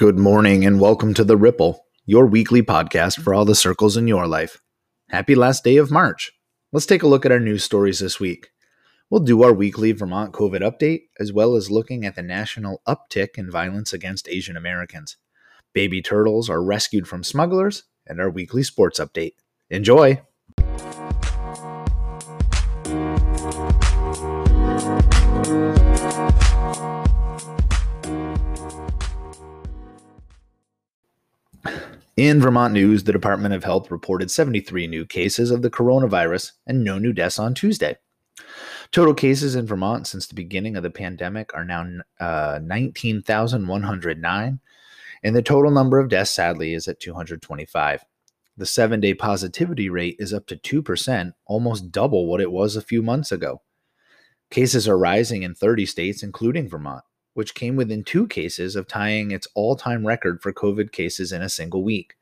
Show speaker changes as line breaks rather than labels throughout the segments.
Good morning and welcome to The Ripple, your weekly podcast for all the circles in your life. Happy last day of March. Let's take a look at our news stories this week. We'll do our weekly Vermont COVID update, as well as looking at the national uptick in violence against Asian Americans. Baby turtles are rescued from smugglers, and our weekly sports update. Enjoy! In Vermont news, the Department of Health reported 73 new cases of the coronavirus and no new deaths on Tuesday. Total cases in Vermont since the beginning of the pandemic are now uh, 19,109, and the total number of deaths, sadly, is at 225. The seven day positivity rate is up to 2%, almost double what it was a few months ago. Cases are rising in 30 states, including Vermont which came within two cases of tying its all time record for COVID cases in a single week.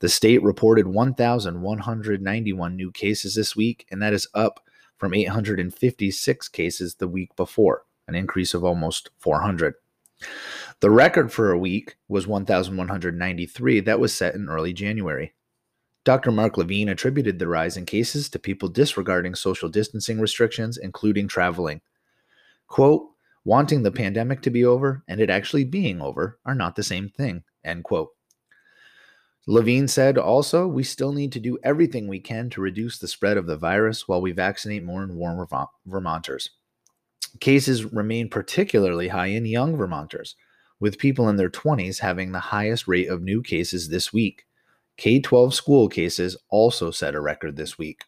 The state reported 1,191 new cases this week, and that is up from 856 cases the week before, an increase of almost 400. The record for a week was 1,193 that was set in early January. Dr. Mark Levine attributed the rise in cases to people disregarding social distancing restrictions, including traveling. Quote, wanting the pandemic to be over and it actually being over are not the same thing. End quote. Levine said also, we still need to do everything we can to reduce the spread of the virus while we vaccinate more and more Vermonters. Cases remain particularly high in young Vermonters, with people in their 20s having the highest rate of new cases this week. K 12 school cases also set a record this week.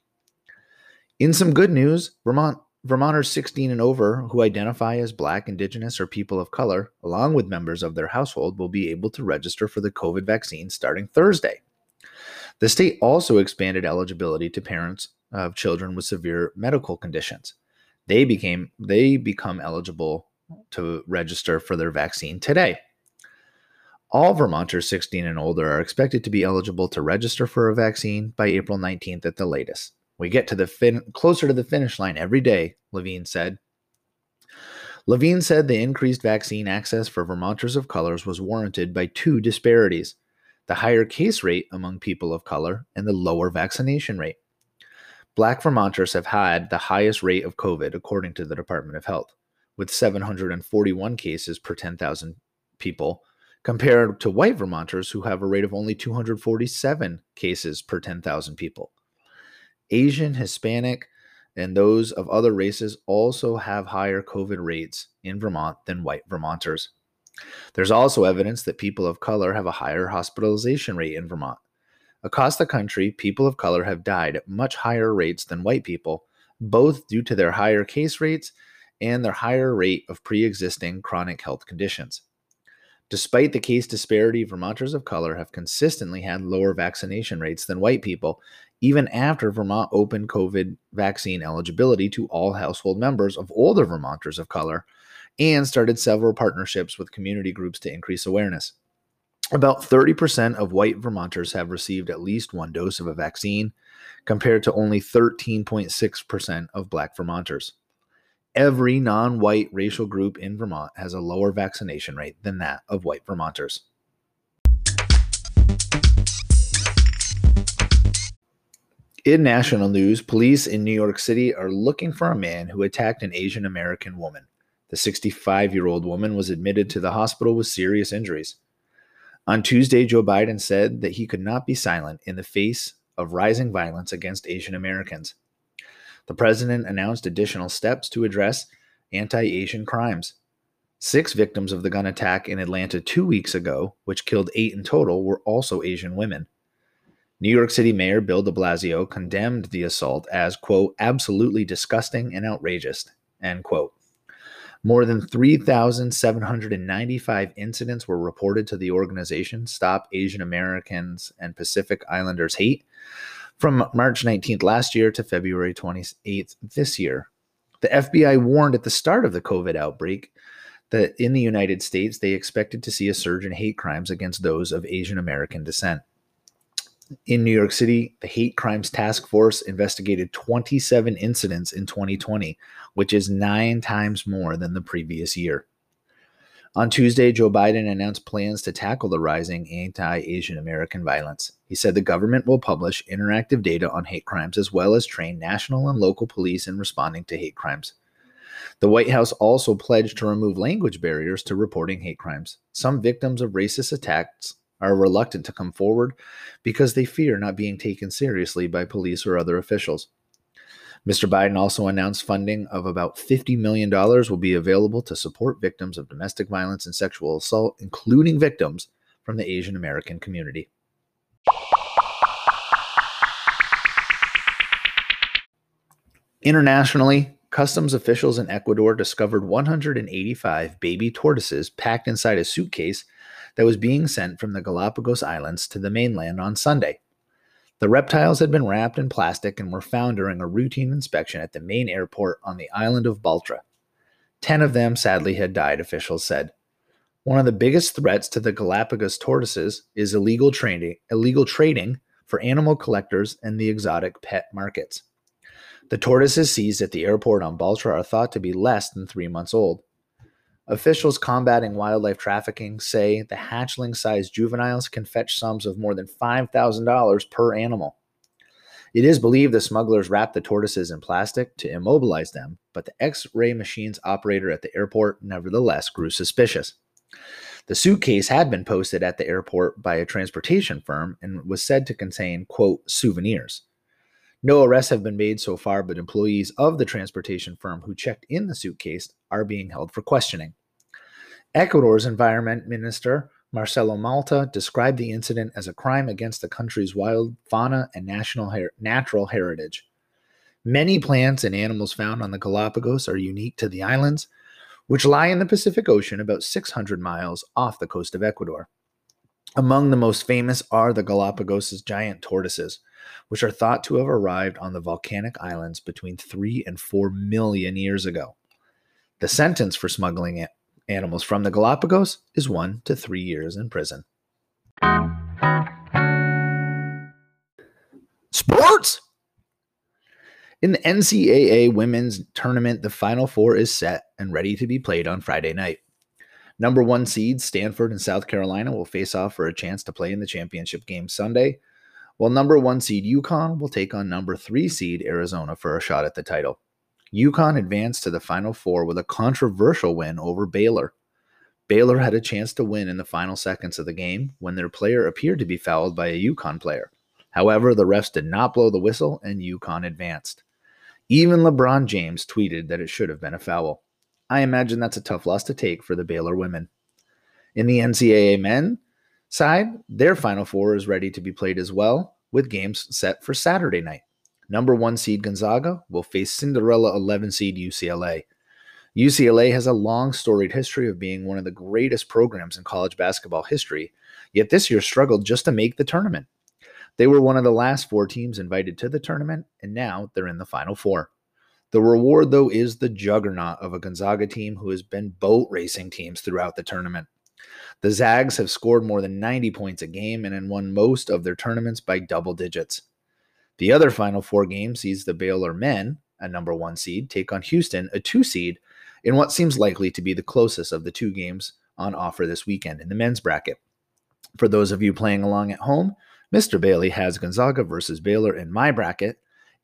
In some good news, Vermont Vermonters 16 and over who identify as Black, Indigenous, or people of color, along with members of their household, will be able to register for the COVID vaccine starting Thursday. The state also expanded eligibility to parents of children with severe medical conditions. They became they become eligible to register for their vaccine today. All Vermonters 16 and older are expected to be eligible to register for a vaccine by April 19th at the latest. We get to the fin- closer to the finish line every day, Levine said. Levine said the increased vaccine access for Vermonters of colors was warranted by two disparities the higher case rate among people of color and the lower vaccination rate. Black Vermonters have had the highest rate of COVID, according to the Department of Health, with 741 cases per 10,000 people, compared to white Vermonters who have a rate of only 247 cases per 10,000 people. Asian, Hispanic, and those of other races also have higher COVID rates in Vermont than white Vermonters. There's also evidence that people of color have a higher hospitalization rate in Vermont. Across the country, people of color have died at much higher rates than white people, both due to their higher case rates and their higher rate of pre existing chronic health conditions. Despite the case disparity, Vermonters of color have consistently had lower vaccination rates than white people, even after Vermont opened COVID vaccine eligibility to all household members of older Vermonters of color and started several partnerships with community groups to increase awareness. About 30% of white Vermonters have received at least one dose of a vaccine, compared to only 13.6% of black Vermonters every non white racial group in Vermont has a lower vaccination rate than that of white Vermonters. In national news, police in New York City are looking for a man who attacked an Asian American woman. The 65 year old woman was admitted to the hospital with serious injuries. On Tuesday, Joe Biden said that he could not be silent in the face of rising violence against Asian Americans. The president announced additional steps to address anti Asian crimes. Six victims of the gun attack in Atlanta two weeks ago, which killed eight in total, were also Asian women. New York City Mayor Bill de Blasio condemned the assault as, quote, absolutely disgusting and outrageous, end quote. More than 3,795 incidents were reported to the organization Stop Asian Americans and Pacific Islanders Hate, from March 19th last year to February 28th this year. The FBI warned at the start of the COVID outbreak that in the United States they expected to see a surge in hate crimes against those of Asian American descent. In New York City, the Hate Crimes Task Force investigated 27 incidents in 2020, which is nine times more than the previous year. On Tuesday, Joe Biden announced plans to tackle the rising anti Asian American violence. He said the government will publish interactive data on hate crimes as well as train national and local police in responding to hate crimes. The White House also pledged to remove language barriers to reporting hate crimes. Some victims of racist attacks are reluctant to come forward because they fear not being taken seriously by police or other officials. Mr. Biden also announced funding of about $50 million will be available to support victims of domestic violence and sexual assault, including victims from the Asian American community. Internationally, customs officials in Ecuador discovered 185 baby tortoises packed inside a suitcase that was being sent from the Galapagos Islands to the mainland on Sunday. The reptiles had been wrapped in plastic and were found during a routine inspection at the main airport on the island of Baltra. Ten of them sadly had died, officials said. One of the biggest threats to the Galapagos tortoises is illegal trading, illegal trading for animal collectors and the exotic pet markets. The tortoises seized at the airport on Baltra are thought to be less than three months old. Officials combating wildlife trafficking say the hatchling sized juveniles can fetch sums of more than $5,000 per animal. It is believed the smugglers wrapped the tortoises in plastic to immobilize them, but the X ray machine's operator at the airport nevertheless grew suspicious. The suitcase had been posted at the airport by a transportation firm and was said to contain, quote, souvenirs. No arrests have been made so far, but employees of the transportation firm who checked in the suitcase are being held for questioning. Ecuador's Environment Minister Marcelo Mata described the incident as a crime against the country's wild fauna and national her- natural heritage. Many plants and animals found on the Galapagos are unique to the islands, which lie in the Pacific Ocean about 600 miles off the coast of Ecuador. Among the most famous are the Galapagos' giant tortoises, which are thought to have arrived on the volcanic islands between 3 and 4 million years ago. The sentence for smuggling animals from the Galapagos is 1 to 3 years in prison. Sports! In the NCAA women's tournament, the Final Four is set and ready to be played on Friday night. Number one seeds Stanford and South Carolina will face off for a chance to play in the championship game Sunday, while number one seed UConn will take on number three seed Arizona for a shot at the title. UConn advanced to the Final Four with a controversial win over Baylor. Baylor had a chance to win in the final seconds of the game when their player appeared to be fouled by a UConn player. However, the refs did not blow the whistle and UConn advanced. Even LeBron James tweeted that it should have been a foul. I imagine that's a tough loss to take for the Baylor women. In the NCAA men, side, their Final Four is ready to be played as well, with games set for Saturday night. Number one seed Gonzaga will face Cinderella 11 seed UCLA. UCLA has a long storied history of being one of the greatest programs in college basketball history, yet this year struggled just to make the tournament. They were one of the last four teams invited to the tournament, and now they're in the final four. The reward, though, is the juggernaut of a Gonzaga team who has been boat racing teams throughout the tournament. The Zags have scored more than 90 points a game and have won most of their tournaments by double digits. The other Final Four game sees the Baylor men, a number one seed, take on Houston, a two seed, in what seems likely to be the closest of the two games on offer this weekend in the men's bracket. For those of you playing along at home, Mr. Bailey has Gonzaga versus Baylor in my bracket,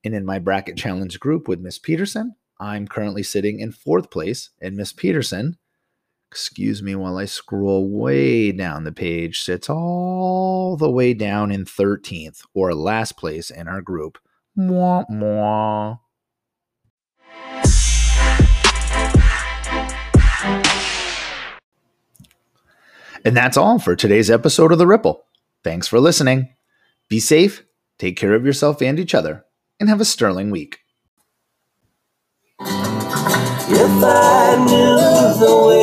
and in my bracket challenge group with Miss Peterson, I'm currently sitting in fourth place, and Miss Peterson excuse me while I scroll way down the page, sits all the way down in 13th or last place in our group. Mwah, mwah. And that's all for today's episode of The Ripple. Thanks for listening. Be safe, take care of yourself and each other, and have a sterling week. If I knew the way,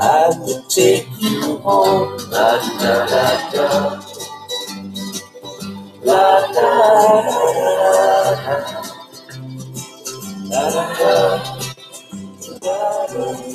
I would take you home. La da da da. La da da da. La. Da da da.